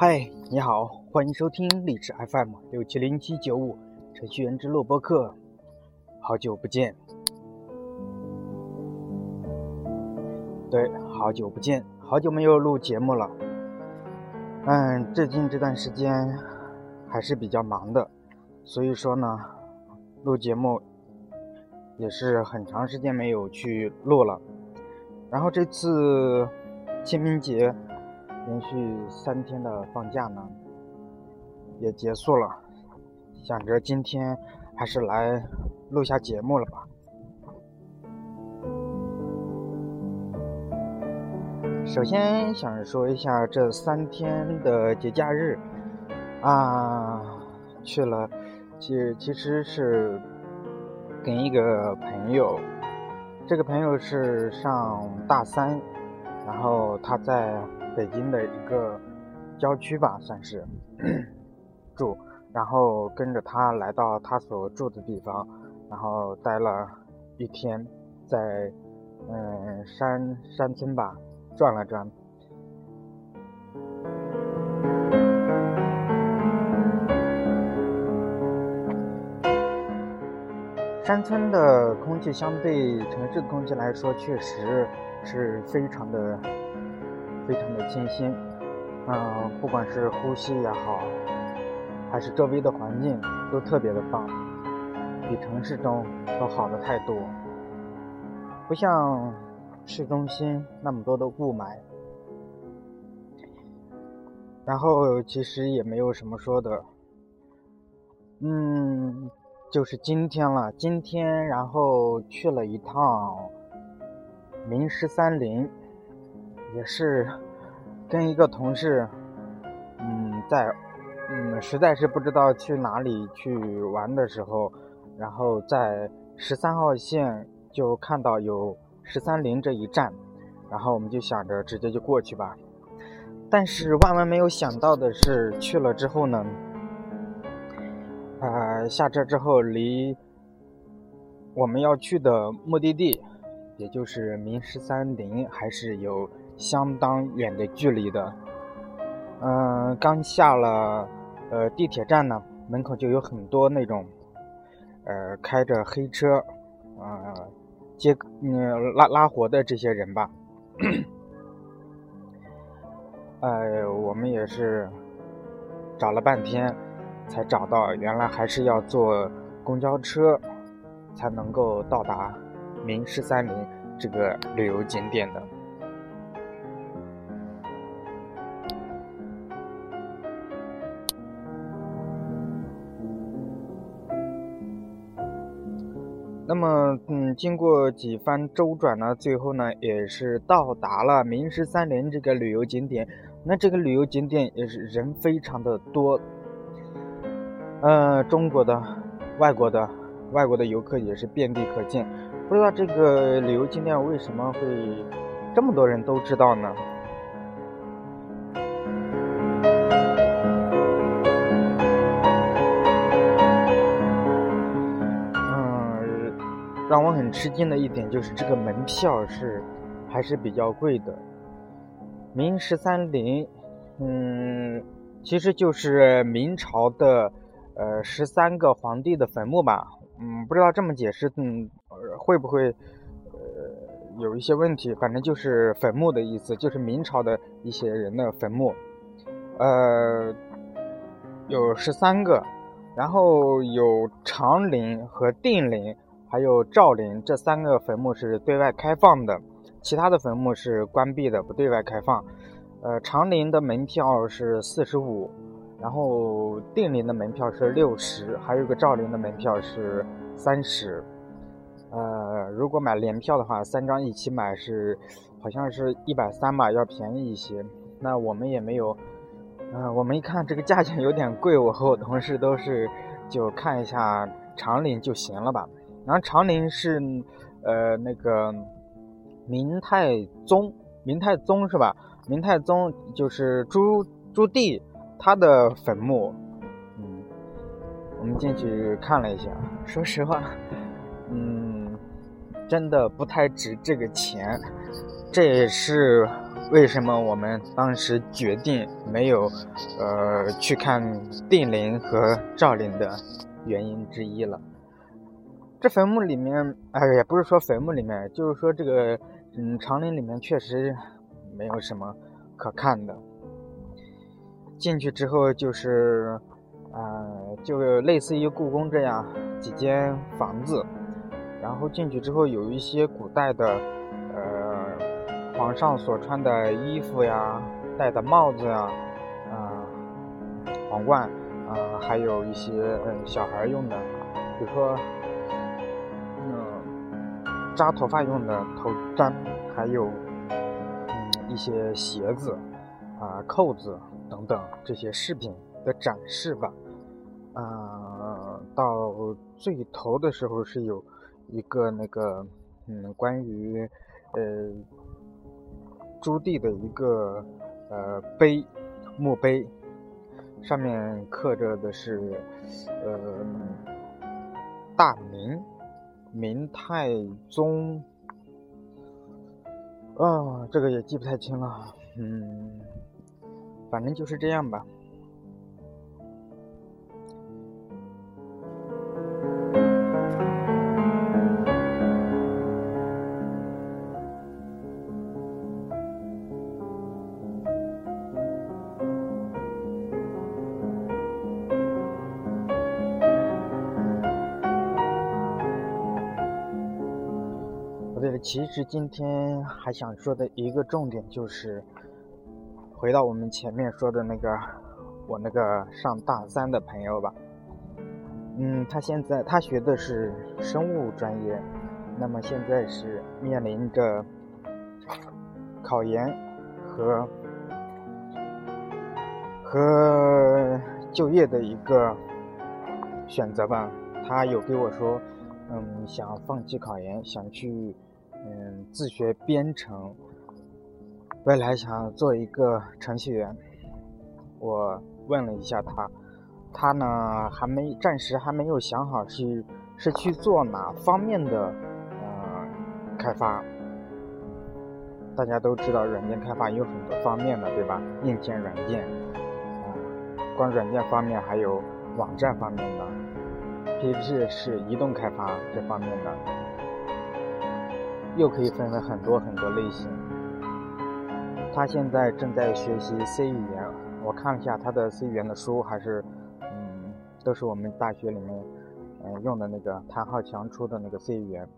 嗨，你好，欢迎收听励志 FM 六七零七九五程序员之路播客。好久不见，对，好久不见，好久没有录节目了。嗯，最近这段时间还是比较忙的，所以说呢，录节目也是很长时间没有去录了。然后这次清明节连续三天的放假呢，也结束了，想着今天还是来录下节目了吧。首先想说一下这三天的节假日啊，去了，其其实是跟一个朋友，这个朋友是上大三，然后他在北京的一个郊区吧，算是住，然后跟着他来到他所住的地方，然后待了一天，在嗯山山村吧。转了转，山村的空气相对城市的空气来说，确实是非常的、非常的清新。嗯，不管是呼吸也好，还是周围的环境，都特别的棒，比城市中都好的太多。不像。市中心那么多的雾霾，然后其实也没有什么说的，嗯，就是今天了。今天然后去了一趟明十三陵，也是跟一个同事，嗯，在嗯实在是不知道去哪里去玩的时候，然后在十三号线就看到有。十三陵这一站，然后我们就想着直接就过去吧。但是万万没有想到的是，去了之后呢，呃，下车之后离我们要去的目的地，也就是明十三陵，还是有相当远的距离的。嗯，刚下了呃地铁站呢，门口就有很多那种呃开着黑车，啊。接嗯拉拉活的这些人吧，呃，我们也是找了半天才找到，原来还是要坐公交车才能够到达明十三陵这个旅游景点的。那么，嗯，经过几番周转呢，最后呢，也是到达了明十三陵这个旅游景点。那这个旅游景点也是人非常的多，呃，中国的、外国的、外国的游客也是遍地可见。不知道这个旅游景点为什么会这么多人都知道呢？让我很吃惊的一点就是这个门票是还是比较贵的。明十三陵，嗯，其实就是明朝的呃十三个皇帝的坟墓吧。嗯，不知道这么解释，嗯，会不会呃有一些问题？反正就是坟墓的意思，就是明朝的一些人的坟墓。呃，有十三个，然后有长陵和定陵。还有赵陵这三个坟墓是对外开放的，其他的坟墓是关闭的，不对外开放。呃，长陵的门票是四十五，然后定陵的门票是六十，还有一个赵陵的门票是三十。呃，如果买联票的话，三张一起买是好像是一百三吧，要便宜一些。那我们也没有，呃，我们一看这个价钱有点贵，我和我同事都是就看一下长陵就行了吧。然后长陵是，呃，那个明太宗，明太宗是吧？明太宗就是朱朱棣他的坟墓。嗯，我们进去看了一下，说实话，嗯，真的不太值这个钱。这也是为什么我们当时决定没有呃去看定陵和赵陵的原因之一了。这坟墓里面，哎，也不是说坟墓里面，就是说这个嗯长陵里面确实没有什么可看的。进去之后就是，呃，就类似于故宫这样几间房子，然后进去之后有一些古代的，呃，皇上所穿的衣服呀，戴的帽子呀，啊，皇冠，啊，还有一些嗯小孩用的，比如说，扎头发用的头簪，还有嗯一些鞋子，啊，扣子。等等这些饰品的展示吧，啊，到最头的时候是有一个那个嗯关于呃朱棣的一个呃碑墓碑，上面刻着的是呃大明明太宗，啊，这个也记不太清了，嗯。反正就是这样吧。其实今天还想说的一个重点就是。回到我们前面说的那个，我那个上大三的朋友吧，嗯，他现在他学的是生物专业，那么现在是面临着考研和和就业的一个选择吧。他有给我说，嗯，想放弃考研，想去嗯自学编程。未来想做一个程序员，我问了一下他，他呢还没暂时还没有想好是是去做哪方面的呃开发。大家都知道软件开发有很多方面的，对吧？硬件、软件，啊，光软件方面还有网站方面的，PPT 是移动开发这方面的，又可以分为很多很多类型。他现在正在学习 C 语言，我看了一下他的 C 语言的书，还是，嗯，都是我们大学里面，嗯，用的那个谭浩强出的那个 C 语言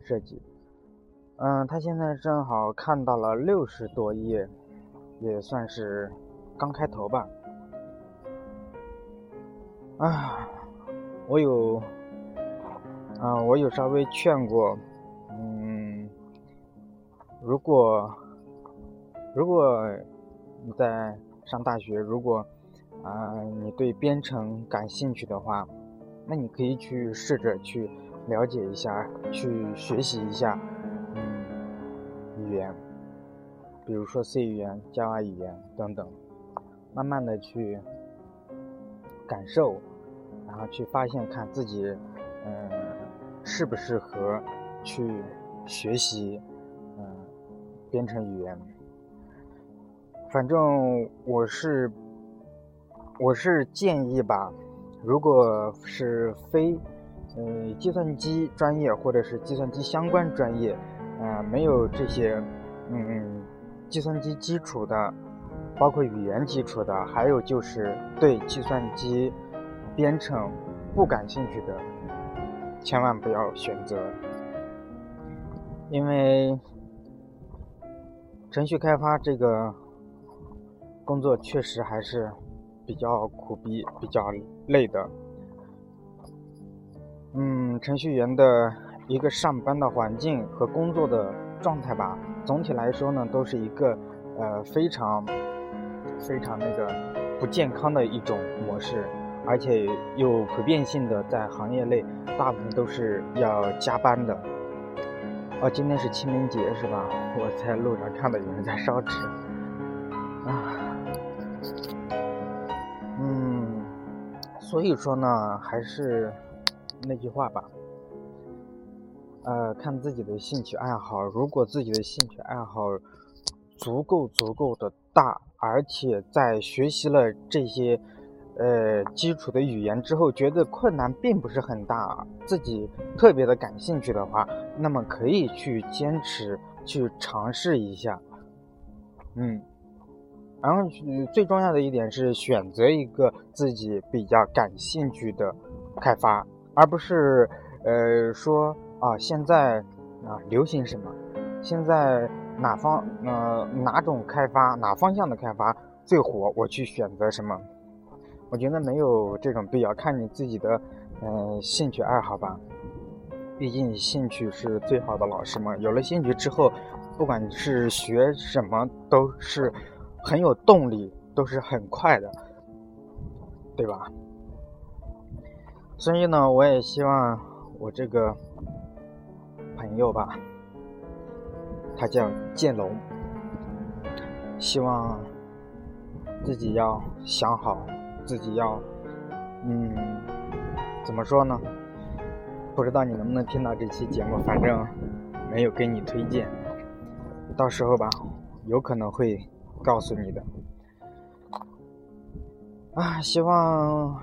设计。嗯，他现在正好看到了六十多页，也算是刚开头吧。啊，我有，啊，我有稍微劝过，如果。如果你在上大学，如果啊你对编程感兴趣的话，那你可以去试着去了解一下，去学习一下，嗯，语言，比如说 C 语言、Java 语言等等，慢慢的去感受，然后去发现看自己，嗯，适不适合去学习，编程语言。反正我是，我是建议吧，如果是非，嗯，计算机专业或者是计算机相关专业，嗯，没有这些，嗯，计算机基础的，包括语言基础的，还有就是对计算机编程不感兴趣的，千万不要选择，因为程序开发这个。工作确实还是比较苦逼、比较累的。嗯，程序员的一个上班的环境和工作的状态吧，总体来说呢，都是一个呃非常非常那个不健康的一种模式，而且又普遍性的在行业内，大部分都是要加班的。哦，今天是清明节是吧？我在路上看到有人在烧纸。啊。嗯所以说呢，还是那句话吧，呃，看自己的兴趣爱好。如果自己的兴趣爱好足够足够的大，而且在学习了这些呃基础的语言之后，觉得困难并不是很大，自己特别的感兴趣的话，那么可以去坚持去尝试一下，嗯，然后最重要的一点是选择一个自己比较感兴趣的开发，而不是呃说啊现在啊流行什么，现在。哪方呃哪种开发哪方向的开发最火，我去选择什么？我觉得没有这种必要，看你自己的嗯兴趣爱好吧。毕竟兴趣是最好的老师嘛。有了兴趣之后，不管是学什么都是很有动力，都是很快的，对吧？所以呢，我也希望我这个朋友吧。他叫剑龙，希望自己要想好，自己要，嗯，怎么说呢？不知道你能不能听到这期节目，反正没有给你推荐，到时候吧，有可能会告诉你的。啊，希望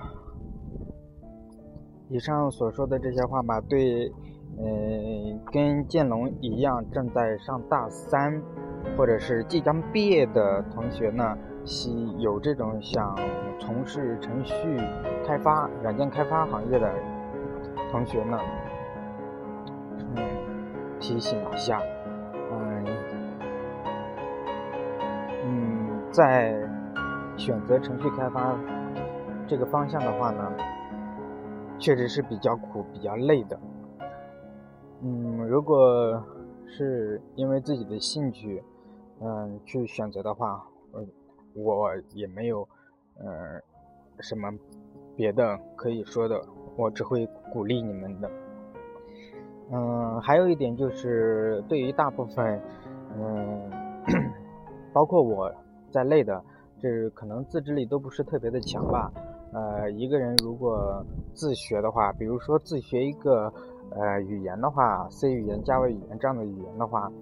以上所说的这些话吧，对。嗯，跟建龙一样，正在上大三，或者是即将毕业的同学呢，系有这种想从事程序开发、软件开发行业的同学呢，嗯，提醒一下，嗯，嗯，在选择程序开发这个方向的话呢，确实是比较苦、比较累的。嗯，如果是因为自己的兴趣，嗯，去选择的话，我也没有，嗯，什么别的可以说的，我只会鼓励你们的。嗯，还有一点就是，对于大部分，嗯，包括我在内的，这可能自制力都不是特别的强吧。呃，一个人如果自学的话，比如说自学一个。呃，语言的话，C 语言、Java 语言这样的语言的话，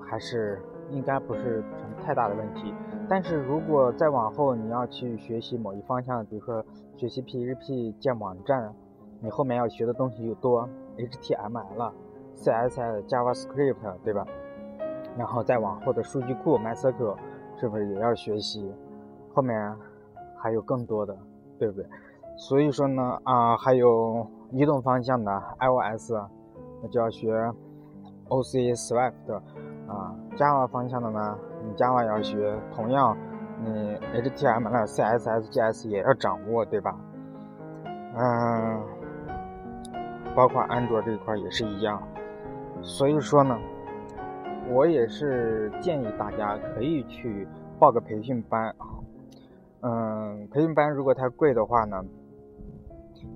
还是应该不是什么太大的问题。但是如果再往后你要去学习某一方向，比如说学习 PHP 建网站，你后面要学的东西又多，HTML、CSS、JavaScript，对吧？然后再往后的数据库 MySQL 是不是也要学习？后面还有更多的，对不对？所以说呢，啊，还有。移动方向的 iOS，那就要学 OC Swift 啊；Java 方向的呢，你 Java 要学，同样你 HTML、CSS、JS 也要掌握，对吧？嗯，包括安卓这一块也是一样。所以说呢，我也是建议大家可以去报个培训班。嗯，培训班如果太贵的话呢？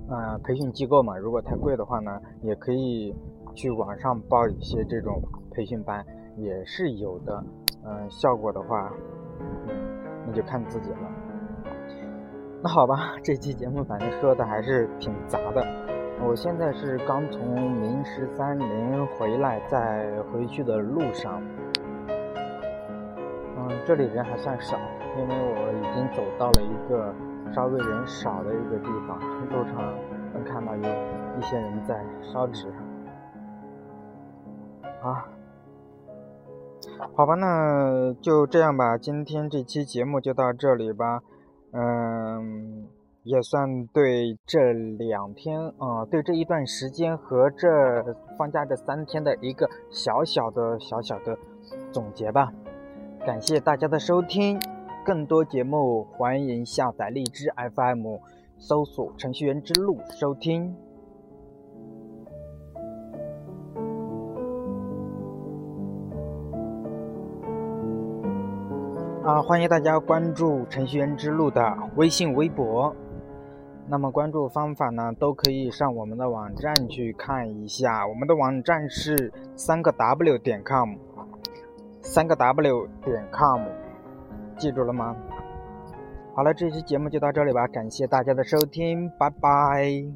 呃，培训机构嘛，如果太贵的话呢，也可以去网上报一些这种培训班，也是有的。嗯，效果的话，那就看自己了。那好吧，这期节目反正说的还是挺杂的。我现在是刚从明十三陵回来，在回去的路上。嗯，这里人还算少，因为我已经走到了一个。稍微人少的一个地方，路上能看到有一些人在烧纸。啊，好吧，那就这样吧，今天这期节目就到这里吧。嗯，也算对这两天，嗯，对这一段时间和这放假这三天的一个小小的小小的总结吧。感谢大家的收听。更多节目，欢迎下载荔枝 FM，搜索“程序员之路”收听。啊，欢迎大家关注“程序员之路”的微信、微博。那么关注方法呢，都可以上我们的网站去看一下。我们的网站是三个 W 点 com，三个 W 点 com。记住了吗？好了，这期节目就到这里吧，感谢大家的收听，拜拜。